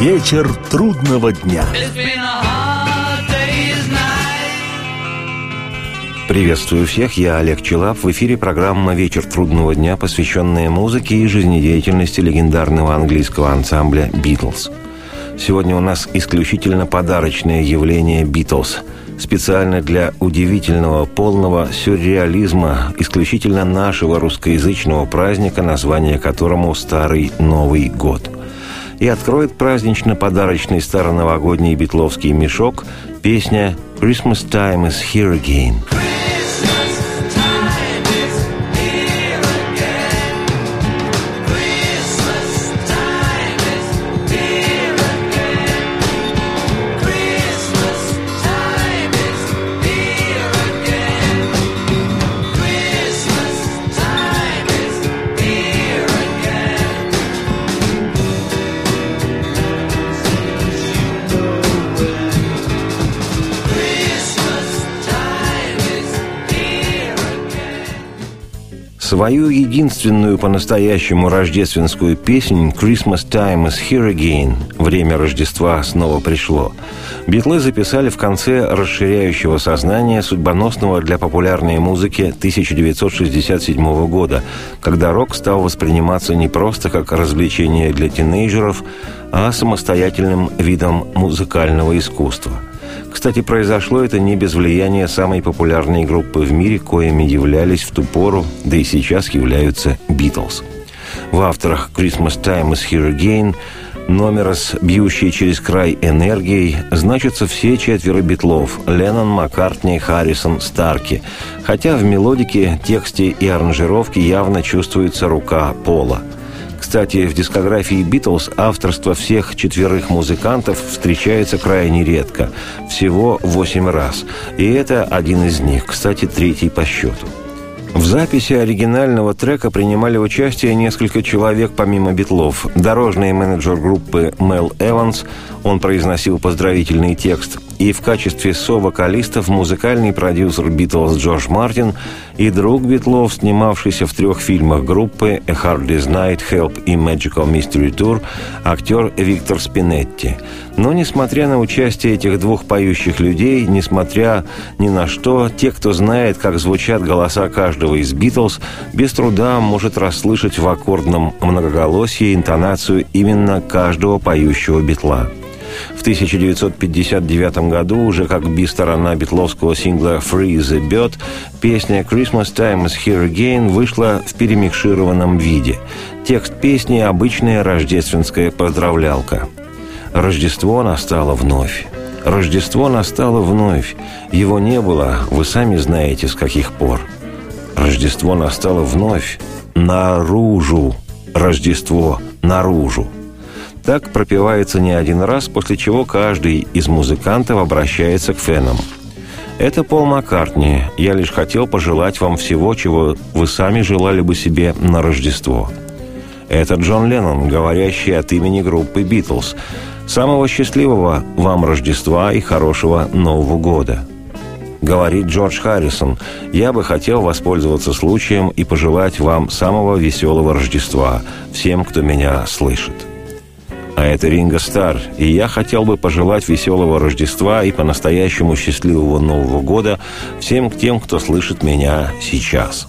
Вечер трудного дня. Приветствую всех, я Олег Челап. В эфире программа «Вечер трудного дня», посвященная музыке и жизнедеятельности легендарного английского ансамбля «Битлз». Сегодня у нас исключительно подарочное явление «Битлз», специально для удивительного полного сюрреализма, исключительно нашего русскоязычного праздника, название которому «Старый Новый год» и откроет празднично-подарочный староновогодний битловский мешок песня «Christmas time is here again». Свою единственную по-настоящему рождественскую песнь «Christmas Time is Here Again» «Время Рождества снова пришло» Битлы записали в конце расширяющего сознания судьбоносного для популярной музыки 1967 года, когда рок стал восприниматься не просто как развлечение для тинейджеров, а самостоятельным видом музыкального искусства – кстати, произошло это не без влияния самой популярной группы в мире, коими являлись в ту пору, да и сейчас являются «Битлз». В авторах «Christmas Time is Here Again» номера с бьющей через край энергией значатся все четверо битлов – Леннон, Маккартни, Харрисон, Старки. Хотя в мелодике, тексте и аранжировке явно чувствуется рука Пола – кстати, в дискографии «Битлз» авторство всех четверых музыкантов встречается крайне редко, всего восемь раз. И это один из них, кстати, третий по счету. В записи оригинального трека принимали участие несколько человек помимо битлов. Дорожный менеджер группы Мел Эванс, он произносил поздравительный текст, и в качестве со-вокалистов музыкальный продюсер Битлз Джордж Мартин и друг Битлов, снимавшийся в трех фильмах группы «A Hard Day's Night», «Help» и «Magical Mystery Tour» актер Виктор Спинетти. Но, несмотря на участие этих двух поющих людей, несмотря ни на что, те, кто знает, как звучат голоса каждого из Битлз, без труда может расслышать в аккордном многоголосии интонацию именно каждого поющего битла. В 1959 году, уже как би-сторона битловского сингла «Free the Bird», песня «Christmas Time is Here Again» вышла в перемикшированном виде. Текст песни – обычная рождественская поздравлялка. Рождество настало вновь. Рождество настало вновь. Его не было, вы сами знаете, с каких пор. Рождество настало вновь. Наружу. Рождество наружу. Так пропевается не один раз, после чего каждый из музыкантов обращается к фенам. Это Пол Маккартни. Я лишь хотел пожелать вам всего, чего вы сами желали бы себе на Рождество. Это Джон Леннон, говорящий от имени группы «Битлз». Самого счастливого вам Рождества и хорошего Нового года. Говорит Джордж Харрисон, я бы хотел воспользоваться случаем и пожелать вам самого веселого Рождества всем, кто меня слышит. А это Ринго Стар, и я хотел бы пожелать веселого Рождества и по-настоящему счастливого Нового года всем тем, кто слышит меня сейчас.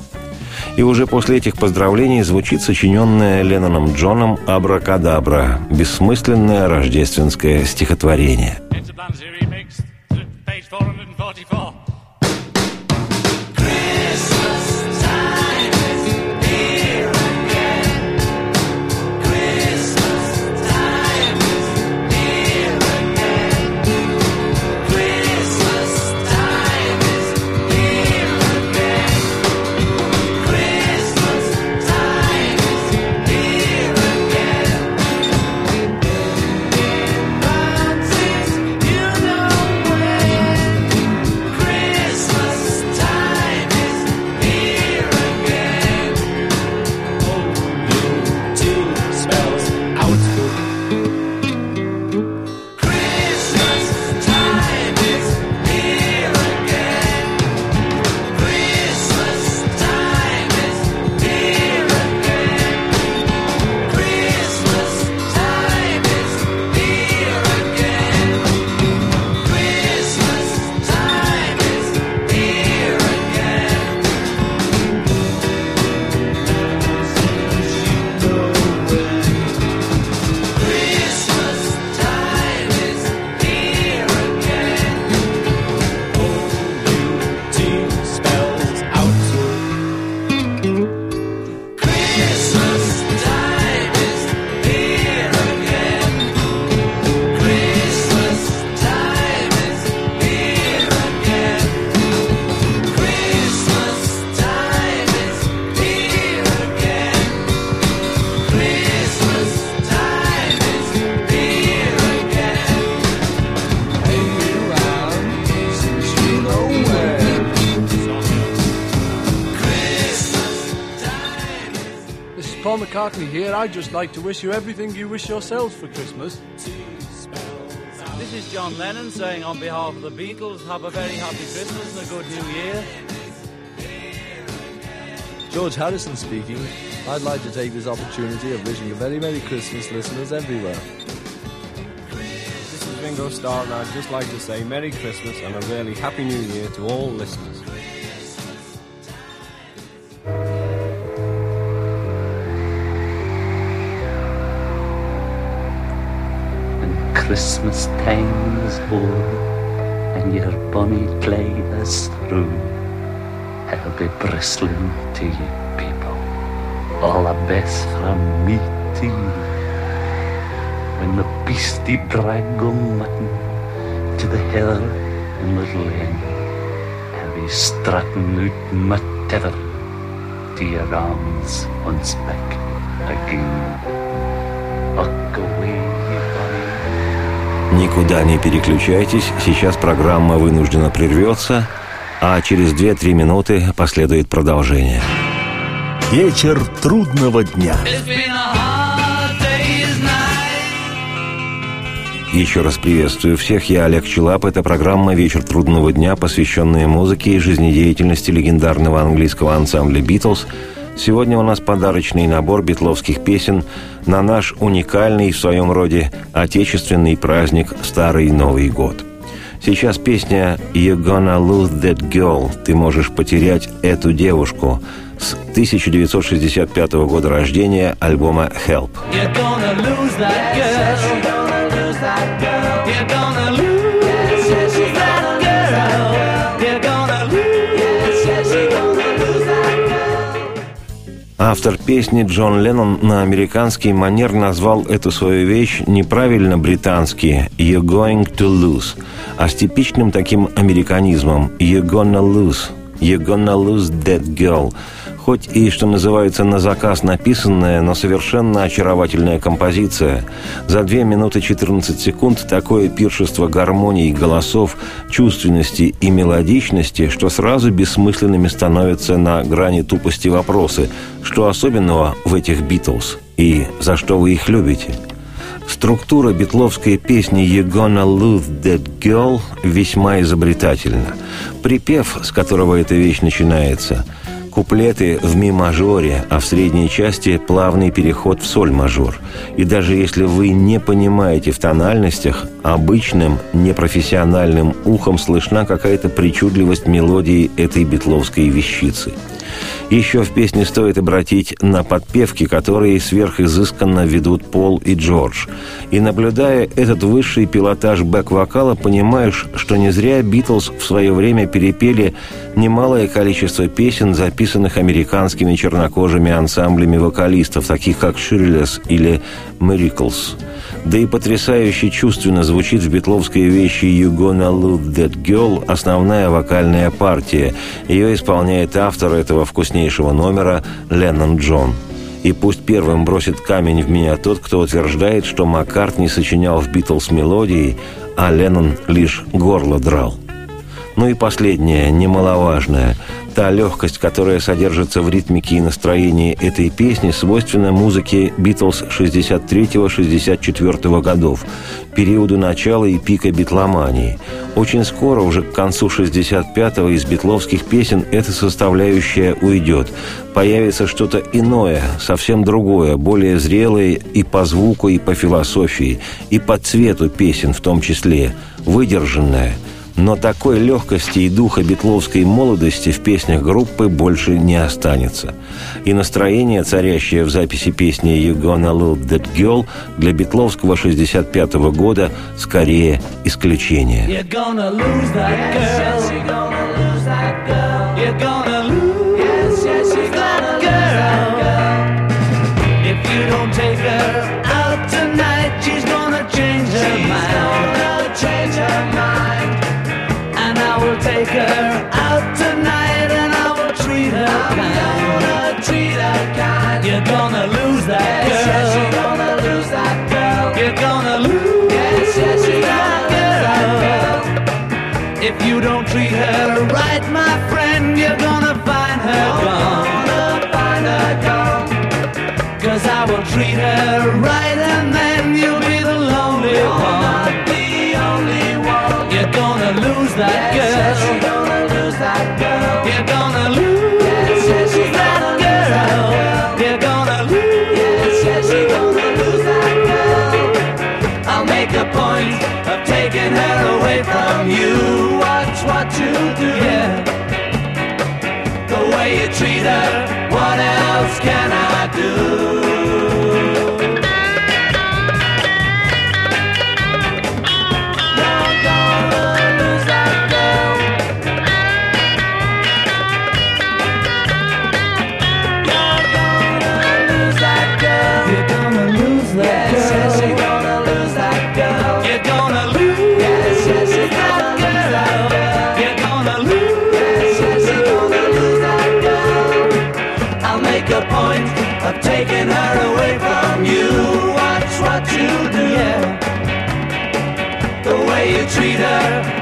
И уже после этих поздравлений звучит сочиненное Ленноном Джоном «Абракадабра» – бессмысленное рождественское стихотворение. It's a McCartney here. I'd just like to wish you everything you wish yourselves for Christmas. This is John Lennon saying on behalf of the Beatles, have a very happy Christmas and a good New Year. George Harrison speaking. I'd like to take this opportunity of wishing a very Merry Christmas listeners everywhere. This is Ringo Starr and I'd just like to say Merry Christmas and a really Happy New Year to all listeners. Christmas time is o'er and your bonny glade is through. I'll be bristling to you people, all the best from me to you. When the beastie drag on mutton to the hill in the lane, I'll be strutting out my tether to your arms once back again. Никуда не переключайтесь, сейчас программа вынуждена прервется, а через 2-3 минуты последует продолжение. Вечер трудного дня. Еще раз приветствую всех, я Олег Челап. Это программа «Вечер трудного дня», посвященная музыке и жизнедеятельности легендарного английского ансамбля «Битлз». Сегодня у нас подарочный набор битловских песен на наш уникальный в своем роде отечественный праздник Старый Новый год. Сейчас песня «You're gonna lose that girl» – «Ты можешь потерять эту девушку» с 1965 года рождения альбома «Help». You're gonna lose that girl. Автор песни Джон Леннон на американский манер назвал эту свою вещь неправильно британски «You're going to lose», а с типичным таким американизмом «You're gonna lose», «You're gonna lose that girl», хоть и, что называется, на заказ написанная, но совершенно очаровательная композиция. За 2 минуты 14 секунд такое пиршество гармоний, голосов, чувственности и мелодичности, что сразу бессмысленными становятся на грани тупости вопросы, что особенного в этих «Битлз» и за что вы их любите – Структура битловской песни «You gonna lose that girl» весьма изобретательна. Припев, с которого эта вещь начинается, куплеты в ми-мажоре, а в средней части плавный переход в соль-мажор. И даже если вы не понимаете в тональностях, обычным непрофессиональным ухом слышна какая-то причудливость мелодии этой битловской вещицы – еще в песне стоит обратить на подпевки, которые сверхизысканно ведут Пол и Джордж. И наблюдая этот высший пилотаж бэк-вокала, понимаешь, что не зря Битлз в свое время перепели немалое количество песен, записанных американскими чернокожими ансамблями вокалистов, таких как «Ширлес» или «Miracles». Да и потрясающе чувственно звучит в битловской вещи «You gonna lose that girl» основная вокальная партия. Ее исполняет автор этого вкуснейшего номера Леннон Джон. И пусть первым бросит камень в меня тот, кто утверждает, что Маккартни сочинял в «Битлз» мелодии, а Леннон лишь горло драл. Ну и последнее, немаловажное. Та легкость, которая содержится в ритмике и настроении этой песни, свойственна музыке «Битлз» 63-64 годов, периоду начала и пика битломании. Очень скоро, уже к концу 65-го, из битловских песен эта составляющая уйдет. Появится что-то иное, совсем другое, более зрелое и по звуку, и по философии, и по цвету песен в том числе, выдержанное – но такой легкости и духа битловской молодости в песнях группы больше не останется. И настроение, царящее в записи песни «You gonna love that girl» для битловского 65 -го года скорее исключение. You're gonna lose that girl. You're gonna Do?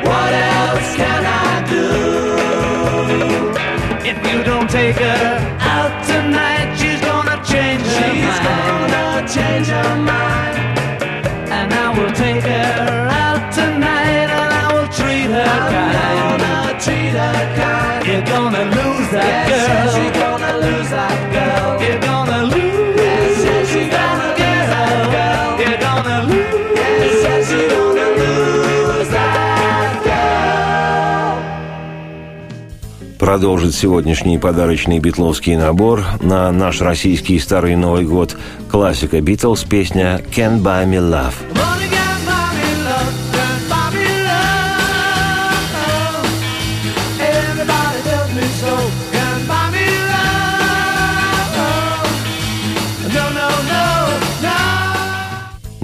What else can I do? If you don't take her out tonight, she's gonna change her mind. She's gonna change her mind. And I will take her out tonight, and I will treat her I'm kind. gonna treat her kind. You're gonna lose that yes, girl. Yes, you're gonna lose that Продолжит сегодняшний подарочный битловский набор на наш российский Старый Новый год классика Битлз песня «Can't Buy Me Love».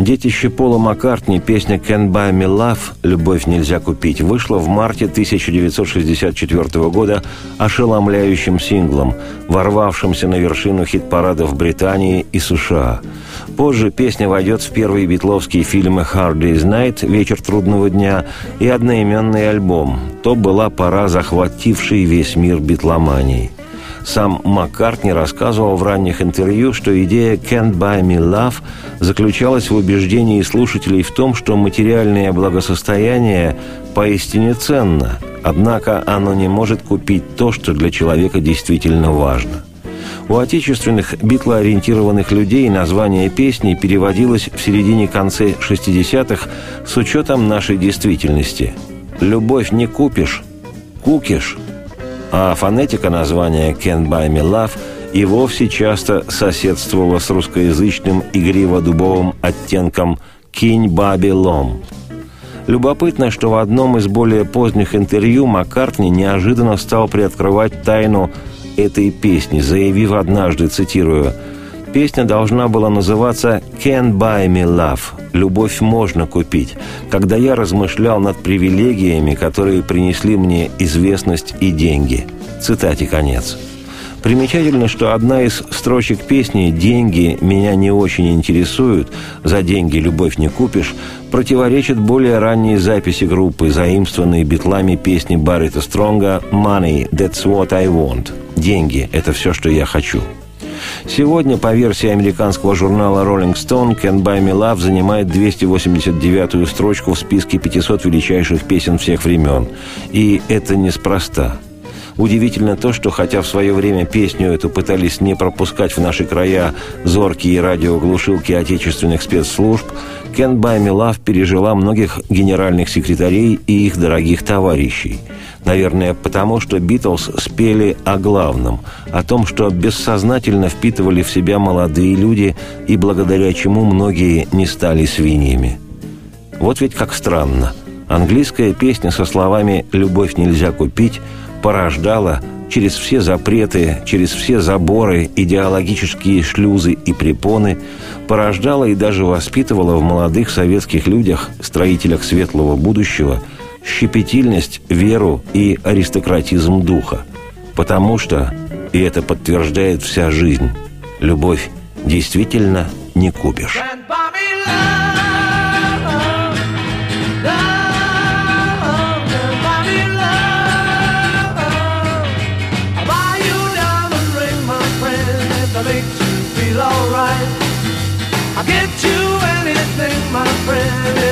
Детище Пола Маккартни, песня «Can't Buy Me Love» «Любовь нельзя купить» вышла в марте 1964 года ошеломляющим синглом, ворвавшимся на вершину хит-парадов Британии и США. Позже песня войдет в первые битловские фильмы «Hard Day's Night» «Вечер трудного дня» и одноименный альбом. То была пора, захватившей весь мир битломании. Сам Маккартни рассказывал в ранних интервью, что идея «Can't Buy Me Love» заключалась в убеждении слушателей в том, что материальное благосостояние поистине ценно, однако оно не может купить то, что для человека действительно важно. У отечественных битлоориентированных людей название песни переводилось в середине-конце 60-х с учетом нашей действительности. «Любовь не купишь, кукиш», а фонетика названия «Can't Buy Me Love» и вовсе часто соседствовала с русскоязычным игриво-дубовым оттенком «Кинь баби лом». Любопытно, что в одном из более поздних интервью Маккартни неожиданно стал приоткрывать тайну этой песни, заявив однажды, цитирую, «Песня должна была называться «Can't buy me love» – «Любовь можно купить», когда я размышлял над привилегиями, которые принесли мне известность и деньги. Цитате конец. Примечательно, что одна из строчек песни «Деньги меня не очень интересуют, за деньги любовь не купишь» противоречит более ранней записи группы, заимствованной битлами песни Баррита Стронга «Money, that's what I want» – «Деньги – это все, что я хочу». Сегодня, по версии американского журнала Rolling Stone, «Can't Buy Me Love» занимает 289-ю строчку в списке 500 величайших песен всех времен. И это неспроста. Удивительно то, что хотя в свое время песню эту пытались не пропускать в наши края зоркие радиоглушилки отечественных спецслужб, «Can't Buy Me Love» пережила многих генеральных секретарей и их дорогих товарищей. Наверное, потому что «Битлз» спели о главном, о том, что бессознательно впитывали в себя молодые люди и благодаря чему многие не стали свиньями. Вот ведь как странно. Английская песня со словами «любовь нельзя купить» порождала через все запреты, через все заборы, идеологические шлюзы и препоны, порождала и даже воспитывала в молодых советских людях, строителях светлого будущего, щепетильность, веру и аристократизм духа. Потому что, и это подтверждает вся жизнь, любовь действительно не купишь.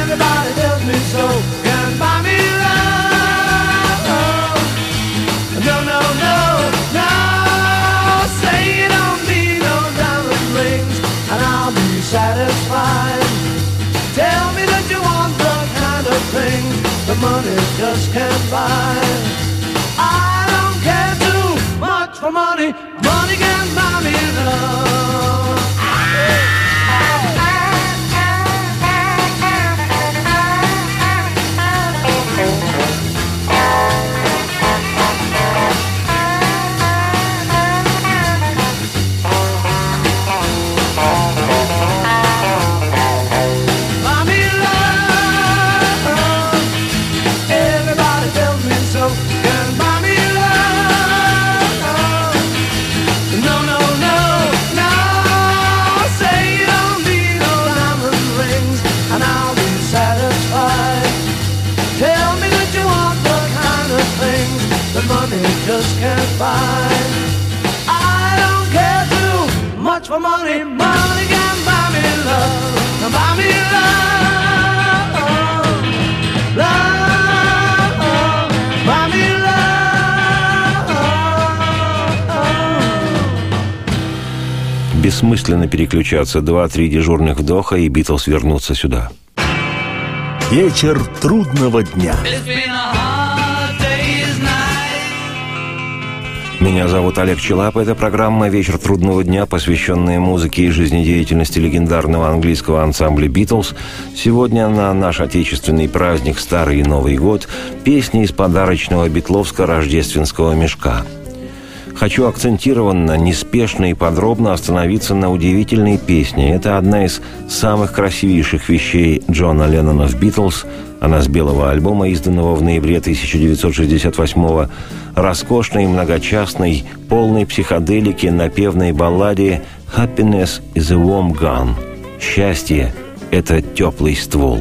Everybody tells me so, can buy me love. No, no, no, no. Say don't need no diamond rings, and I'll be satisfied. Tell me that you want the kind of things the money just can't buy. I don't care too much for money. Money can buy me love. For money. Money can buy me love. Buy me love. Love. Buy me love. Бессмысленно переключаться. Два-три дежурных вдоха, и Битлз вернутся сюда. Вечер трудного дня. It's been Меня зовут Олег Челап. Это программа «Вечер трудного дня», посвященная музыке и жизнедеятельности легендарного английского ансамбля «Битлз». Сегодня на наш отечественный праздник «Старый и Новый год» песни из подарочного битловско-рождественского мешка – Хочу акцентированно, неспешно и подробно остановиться на удивительной песне. Это одна из самых красивейших вещей Джона Леннона в «Битлз». Она с белого альбома, изданного в ноябре 1968-го. Роскошной, многочастной, полной психоделики напевной балладе «Happiness is a warm gun». «Счастье – это теплый ствол».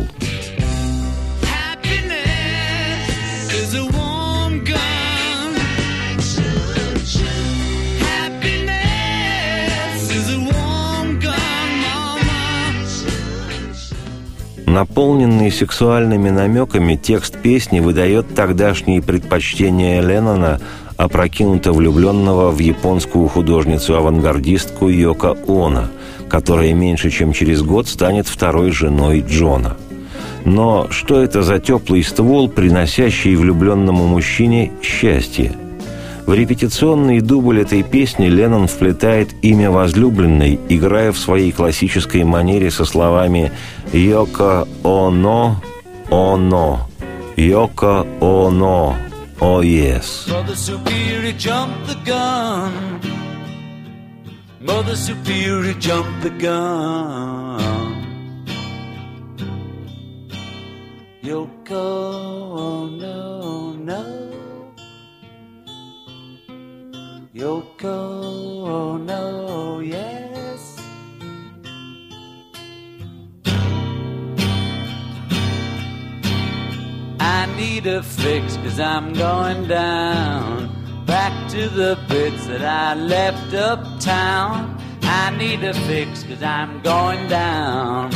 Наполненный сексуальными намеками, текст песни выдает тогдашние предпочтения Леннона, опрокинуто влюбленного в японскую художницу-авангардистку Йоко Оно, которая меньше чем через год станет второй женой Джона. Но что это за теплый ствол, приносящий влюбленному мужчине счастье? В репетиционный дубль этой песни Леннон вплетает имя возлюбленной, играя в своей классической манере со словами «Йоко Оно, Оно, Йоко Оно, О ес». Mother Superior jumped the gun. Yoko, oh no, no. Yoko, oh no, yes. I need a fix cause I'm going down back to the bits that I left uptown. I need a fix cause I'm going down.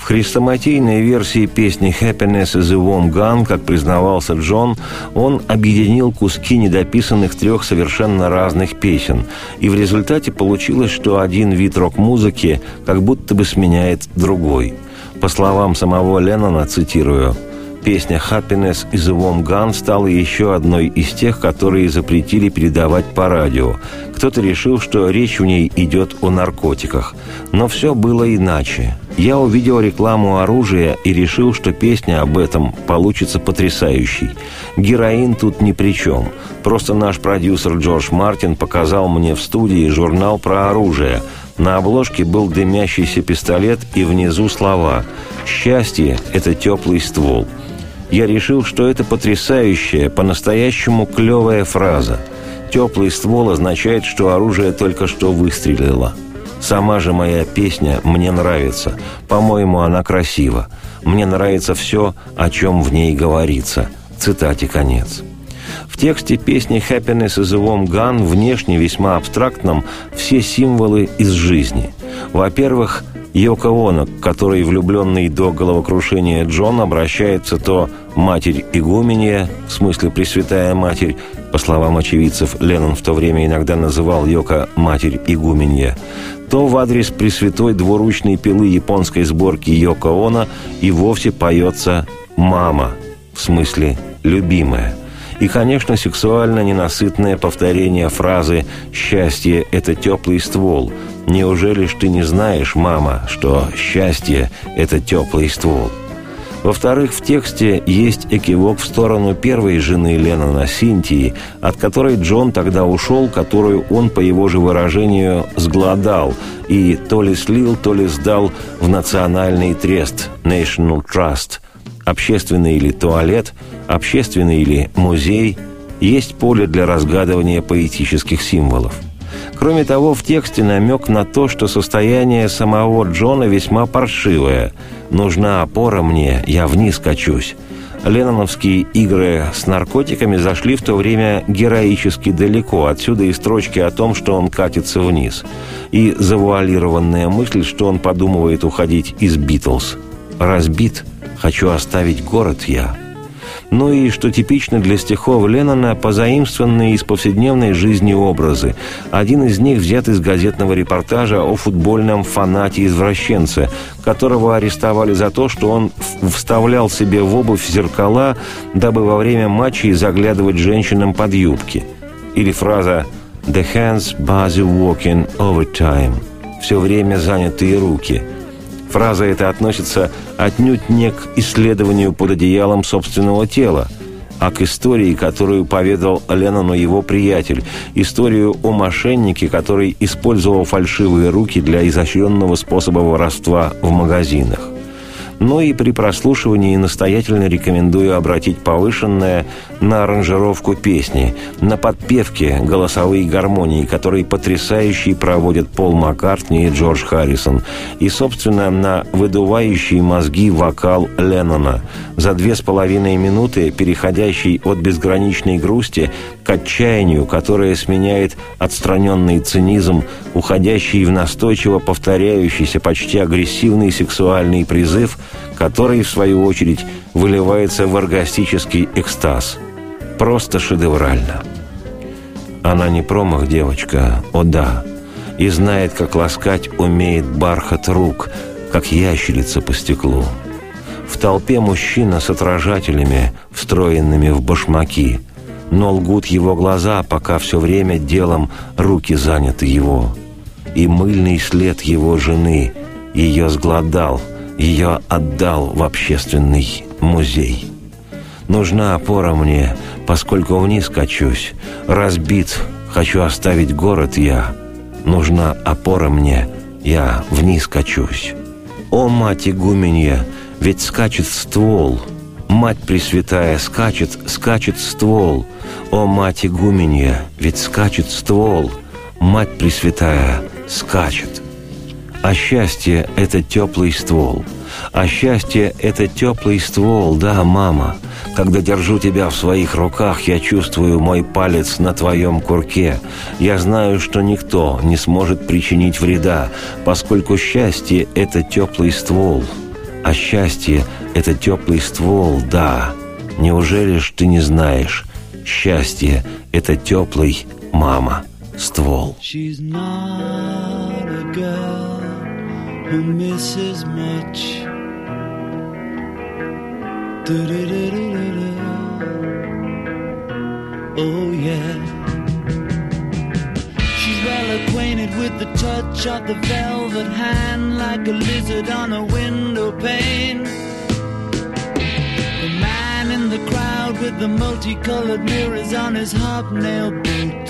В хрестоматийной версии песни «Happiness is a warm gun», как признавался Джон, он объединил куски недописанных трех совершенно разных песен. И в результате получилось, что один вид рок-музыки как будто бы сменяет другой. По словам самого Леннона, цитирую, Песня «Happiness is a Warm Gun» стала еще одной из тех, которые запретили передавать по радио. Кто-то решил, что речь в ней идет о наркотиках. Но все было иначе. Я увидел рекламу оружия и решил, что песня об этом получится потрясающей. Героин тут ни при чем. Просто наш продюсер Джордж Мартин показал мне в студии журнал про оружие. На обложке был дымящийся пистолет и внизу слова «Счастье – это теплый ствол». Я решил, что это потрясающая, по-настоящему клевая фраза. Теплый ствол означает, что оружие только что выстрелило. Сама же моя песня мне нравится. По-моему, она красива. Мне нравится все, о чем в ней говорится. Цитате конец. В тексте песни «Happiness is a warm gun» внешне весьма абстрактном все символы из жизни. Во-первых, Йоко Оно, к которой влюбленный до головокрушения Джон обращается то «матерь игуменья», в смысле «пресвятая матерь», по словам очевидцев, Леннон в то время иногда называл Йоко «матерь игуменья», то в адрес пресвятой двуручной пилы японской сборки Йоко Оно и вовсе поется «мама», в смысле «любимая». И, конечно, сексуально ненасытное повторение фразы «счастье – это теплый ствол», Неужели ж ты не знаешь, мама, что счастье – это теплый ствол? Во-вторых, в тексте есть экивок в сторону первой жены Леннона Синтии, от которой Джон тогда ушел, которую он, по его же выражению, сгладал и то ли слил, то ли сдал в национальный трест National Trust. Общественный или туалет, общественный или музей – есть поле для разгадывания поэтических символов – Кроме того, в тексте намек на то, что состояние самого Джона весьма паршивое. «Нужна опора мне, я вниз качусь». Ленноновские игры с наркотиками зашли в то время героически далеко. Отсюда и строчки о том, что он катится вниз. И завуалированная мысль, что он подумывает уходить из «Битлз». «Разбит, хочу оставить город я» ну и, что типично для стихов Леннона, позаимствованные из повседневной жизни образы. Один из них взят из газетного репортажа о футбольном фанате-извращенце, которого арестовали за то, что он вставлял себе в обувь зеркала, дабы во время матчей заглядывать женщинам под юбки. Или фраза «The hands busy walking overtime» – «Все время занятые руки», Фраза эта относится отнюдь не к исследованию под одеялом собственного тела, а к истории, которую поведал Леннону его приятель, историю о мошеннике, который использовал фальшивые руки для изощренного способа воровства в магазинах но и при прослушивании настоятельно рекомендую обратить повышенное на аранжировку песни, на подпевки голосовые гармонии, которые потрясающие проводят Пол Маккартни и Джордж Харрисон, и, собственно, на выдувающий мозги вокал Леннона, за две с половиной минуты переходящий от безграничной грусти к отчаянию, которое сменяет отстраненный цинизм, уходящий в настойчиво повторяющийся почти агрессивный сексуальный призыв – который, в свою очередь, выливается в оргастический экстаз. Просто шедеврально. Она не промах, девочка, о да, и знает, как ласкать умеет бархат рук, как ящерица по стеклу. В толпе мужчина с отражателями, встроенными в башмаки, но лгут его глаза, пока все время делом руки заняты его. И мыльный след его жены ее сгладал – ее отдал в общественный музей. Нужна опора мне, поскольку вниз качусь. Разбит, хочу оставить город я. Нужна опора мне, я вниз качусь. О, мать игуменья, ведь скачет ствол. Мать Пресвятая скачет, скачет ствол. О, мать игуменья, ведь скачет ствол. Мать Пресвятая скачет. А счастье — это теплый ствол. А счастье — это теплый ствол, да, мама. Когда держу тебя в своих руках, я чувствую мой палец на твоем курке. Я знаю, что никто не сможет причинить вреда, поскольку счастье — это теплый ствол. А счастье — это теплый ствол, да. Неужели ж ты не знаешь? Счастье — это теплый, мама, ствол. She's not a girl. Who misses much. Oh, yeah. She's well acquainted with the touch of the velvet hand, like a lizard on a window pane. The man in the crowd with the multicolored mirrors on his hobnail boots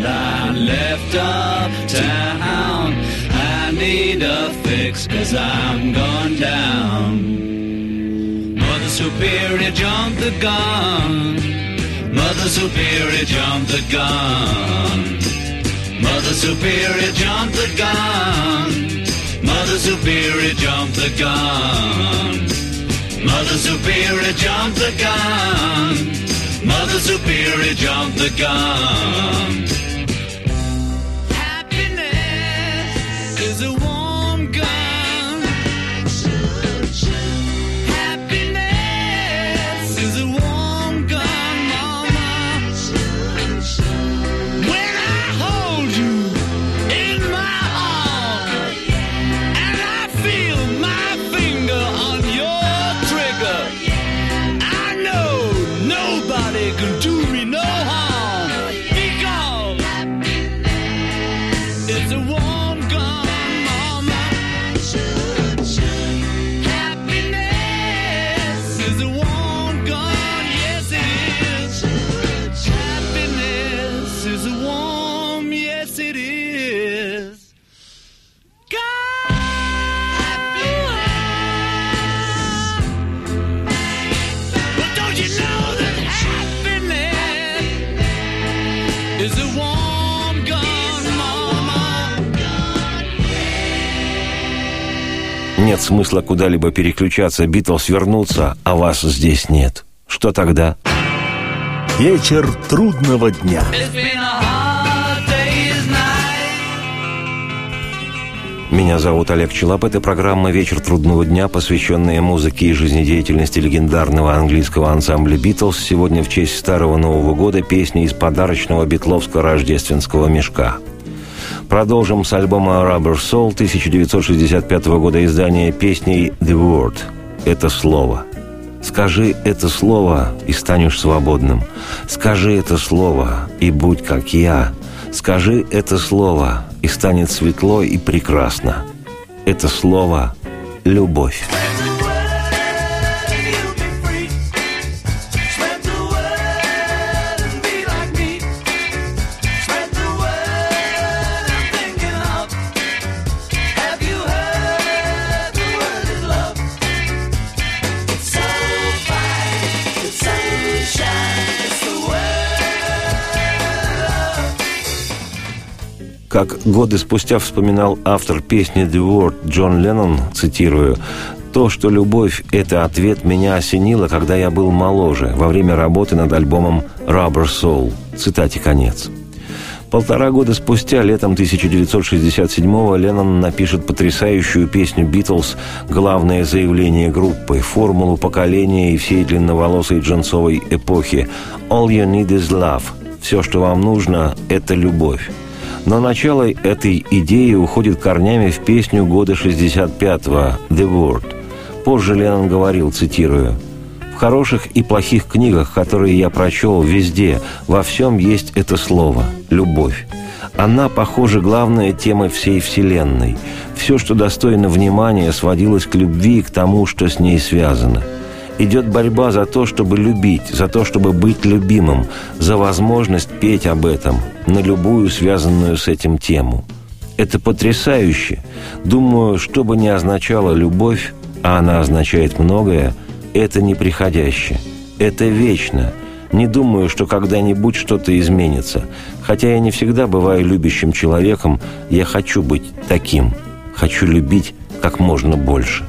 That I left uptown. I need a fix, cause I'm going down. Mother Superior, jumped the gun. Mother Superior, jumped the gun. Mother Superior, jumped the gun. Mother Superior, jumped the gun. Mother Superior, jumped the gun. Mother Superior, jump the gun. Нет смысла куда-либо переключаться, Битлз вернутся, а вас здесь нет. Что тогда? Вечер трудного дня. Меня зовут Олег Челап. Это программа «Вечер трудного дня», посвященная музыке и жизнедеятельности легендарного английского ансамбля «Битлз». Сегодня в честь Старого Нового года песни из подарочного битловского рождественского мешка. Продолжим с альбома «Rubber Soul» 1965 года издания песней «The Word» — «Это слово». Скажи это слово, и станешь свободным. Скажи это слово, и будь как я. Скажи это слово, и станет светло и прекрасно. Это слово — любовь. Как годы спустя вспоминал автор песни «The Word» Джон Леннон, цитирую, «То, что любовь – это ответ, меня осенило, когда я был моложе, во время работы над альбомом «Rubber Soul». Цитате конец. Полтора года спустя, летом 1967-го, Леннон напишет потрясающую песню «Битлз» главное заявление группы, формулу поколения и всей длинноволосой джинсовой эпохи «All you need is love» – «Все, что вам нужно – это любовь». Но начало этой идеи уходит корнями в песню года 65-го «The Word». Позже Леннон говорил, цитирую, «В хороших и плохих книгах, которые я прочел везде, во всем есть это слово – любовь. Она, похоже, главная тема всей Вселенной. Все, что достойно внимания, сводилось к любви и к тому, что с ней связано – идет борьба за то, чтобы любить, за то, чтобы быть любимым, за возможность петь об этом, на любую связанную с этим тему. Это потрясающе. Думаю, что бы ни означала любовь, а она означает многое, это неприходящее. Это вечно. Не думаю, что когда-нибудь что-то изменится. Хотя я не всегда бываю любящим человеком, я хочу быть таким. Хочу любить как можно больше.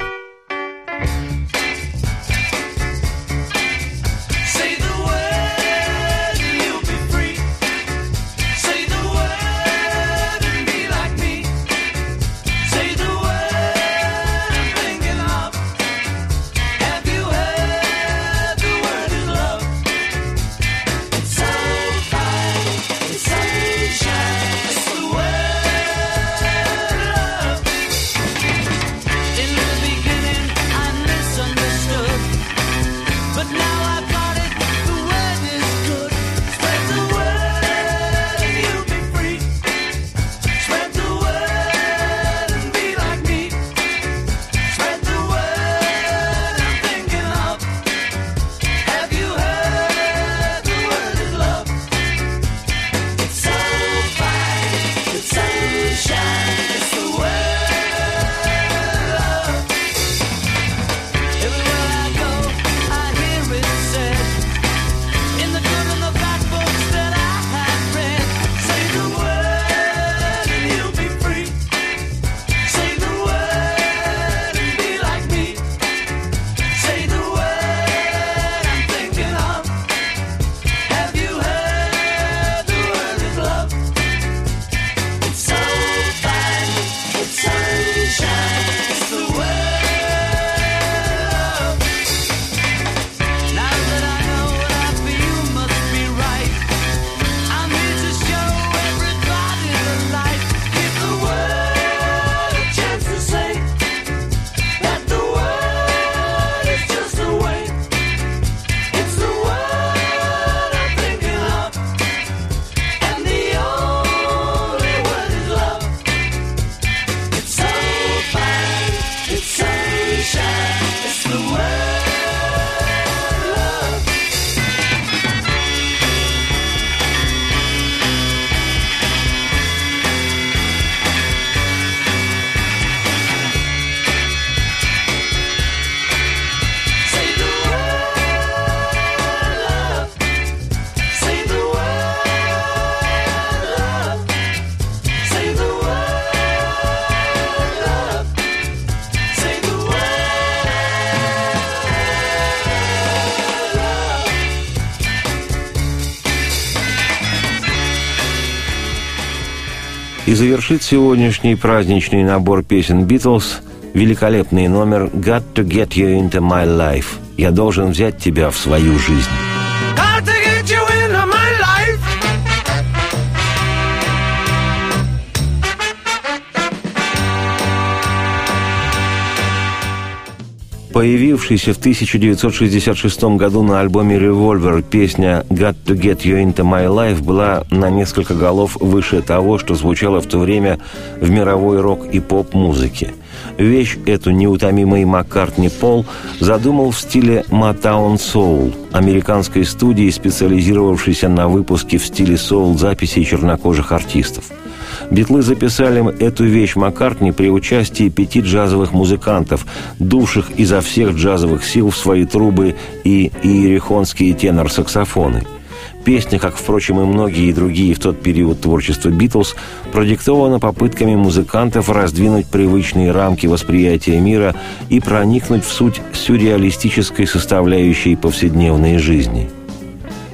Завершит сегодняшний праздничный набор песен «Битлз» великолепный номер «Got to get you into my life». «Я должен взять тебя в свою жизнь». Появившаяся в 1966 году на альбоме «Revolver» песня «Got to get you into my life» была на несколько голов выше того, что звучало в то время в мировой рок- и поп-музыке. Вещь эту неутомимый Маккартни Пол задумал в стиле «Motown Soul» американской студии, специализировавшейся на выпуске в стиле соул-записей чернокожих артистов – Битлы записали эту вещь Маккартни при участии пяти джазовых музыкантов, дувших изо всех джазовых сил в свои трубы и иерихонские тенор-саксофоны. Песня, как, впрочем, и многие другие в тот период творчества «Битлз», продиктована попытками музыкантов раздвинуть привычные рамки восприятия мира и проникнуть в суть сюрреалистической составляющей повседневной жизни –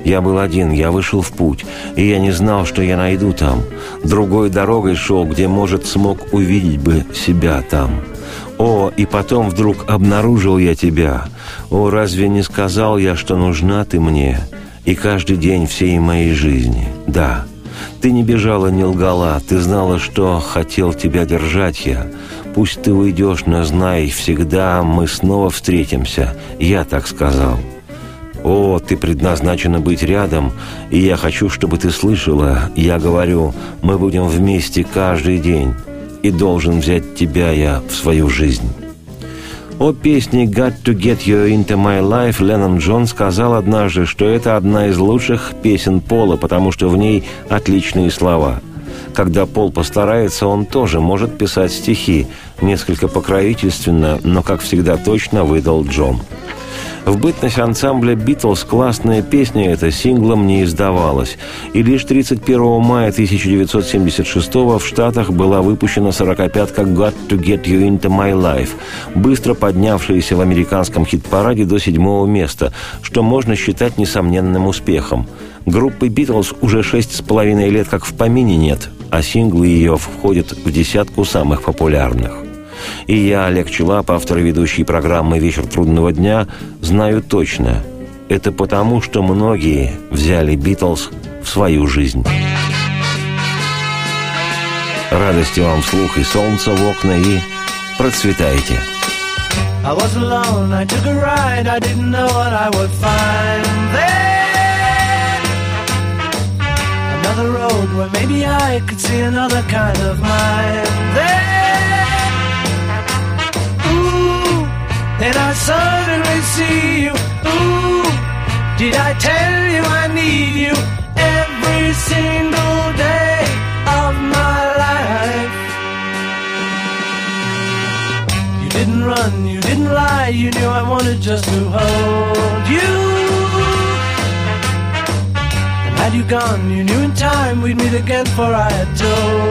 я был один, я вышел в путь, и я не знал, что я найду там. Другой дорогой шел, где, может, смог увидеть бы себя там. О, и потом вдруг обнаружил я тебя. О, разве не сказал я, что нужна ты мне? И каждый день всей моей жизни. Да, ты не бежала, не лгала, ты знала, что хотел тебя держать я. Пусть ты уйдешь, но знай, всегда мы снова встретимся. Я так сказал. «О, ты предназначена быть рядом, и я хочу, чтобы ты слышала. Я говорю, мы будем вместе каждый день, и должен взять тебя я в свою жизнь». О песне «Got to get you into my life» Леннон Джон сказал однажды, что это одна из лучших песен Пола, потому что в ней отличные слова. Когда Пол постарается, он тоже может писать стихи, несколько покровительственно, но, как всегда, точно выдал Джон. В бытность ансамбля «Битлз» классная песня эта синглом не издавалась, и лишь 31 мая 1976 в Штатах была выпущена 45-ка «Got to get you into my life», быстро поднявшаяся в американском хит-параде до седьмого места, что можно считать несомненным успехом. Группы «Битлз» уже шесть с половиной лет как в помине нет, а синглы ее входят в десятку самых популярных. И я, Олег Челап, автор и ведущий программы «Вечер трудного дня», знаю точно. Это потому, что многие взяли «Битлз» в свою жизнь. Радости вам вслух и солнца в окна, и процветайте. I was alone, I took a ride, I didn't know what I would find there. Another road where maybe I could see another kind of mind there. Then I suddenly see you. Ooh, did I tell you I need you every single day of my life? You didn't run, you didn't lie, you knew I wanted just to hold you. And had you gone, you knew in time we'd meet again, for I had told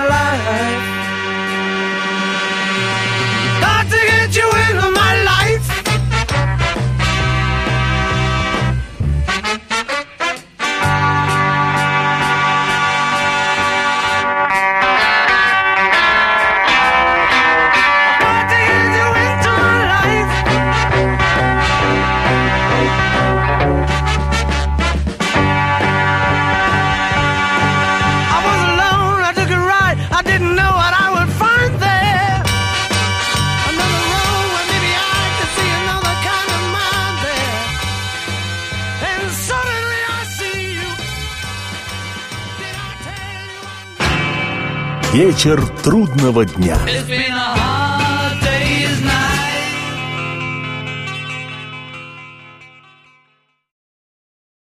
Вечер трудного дня.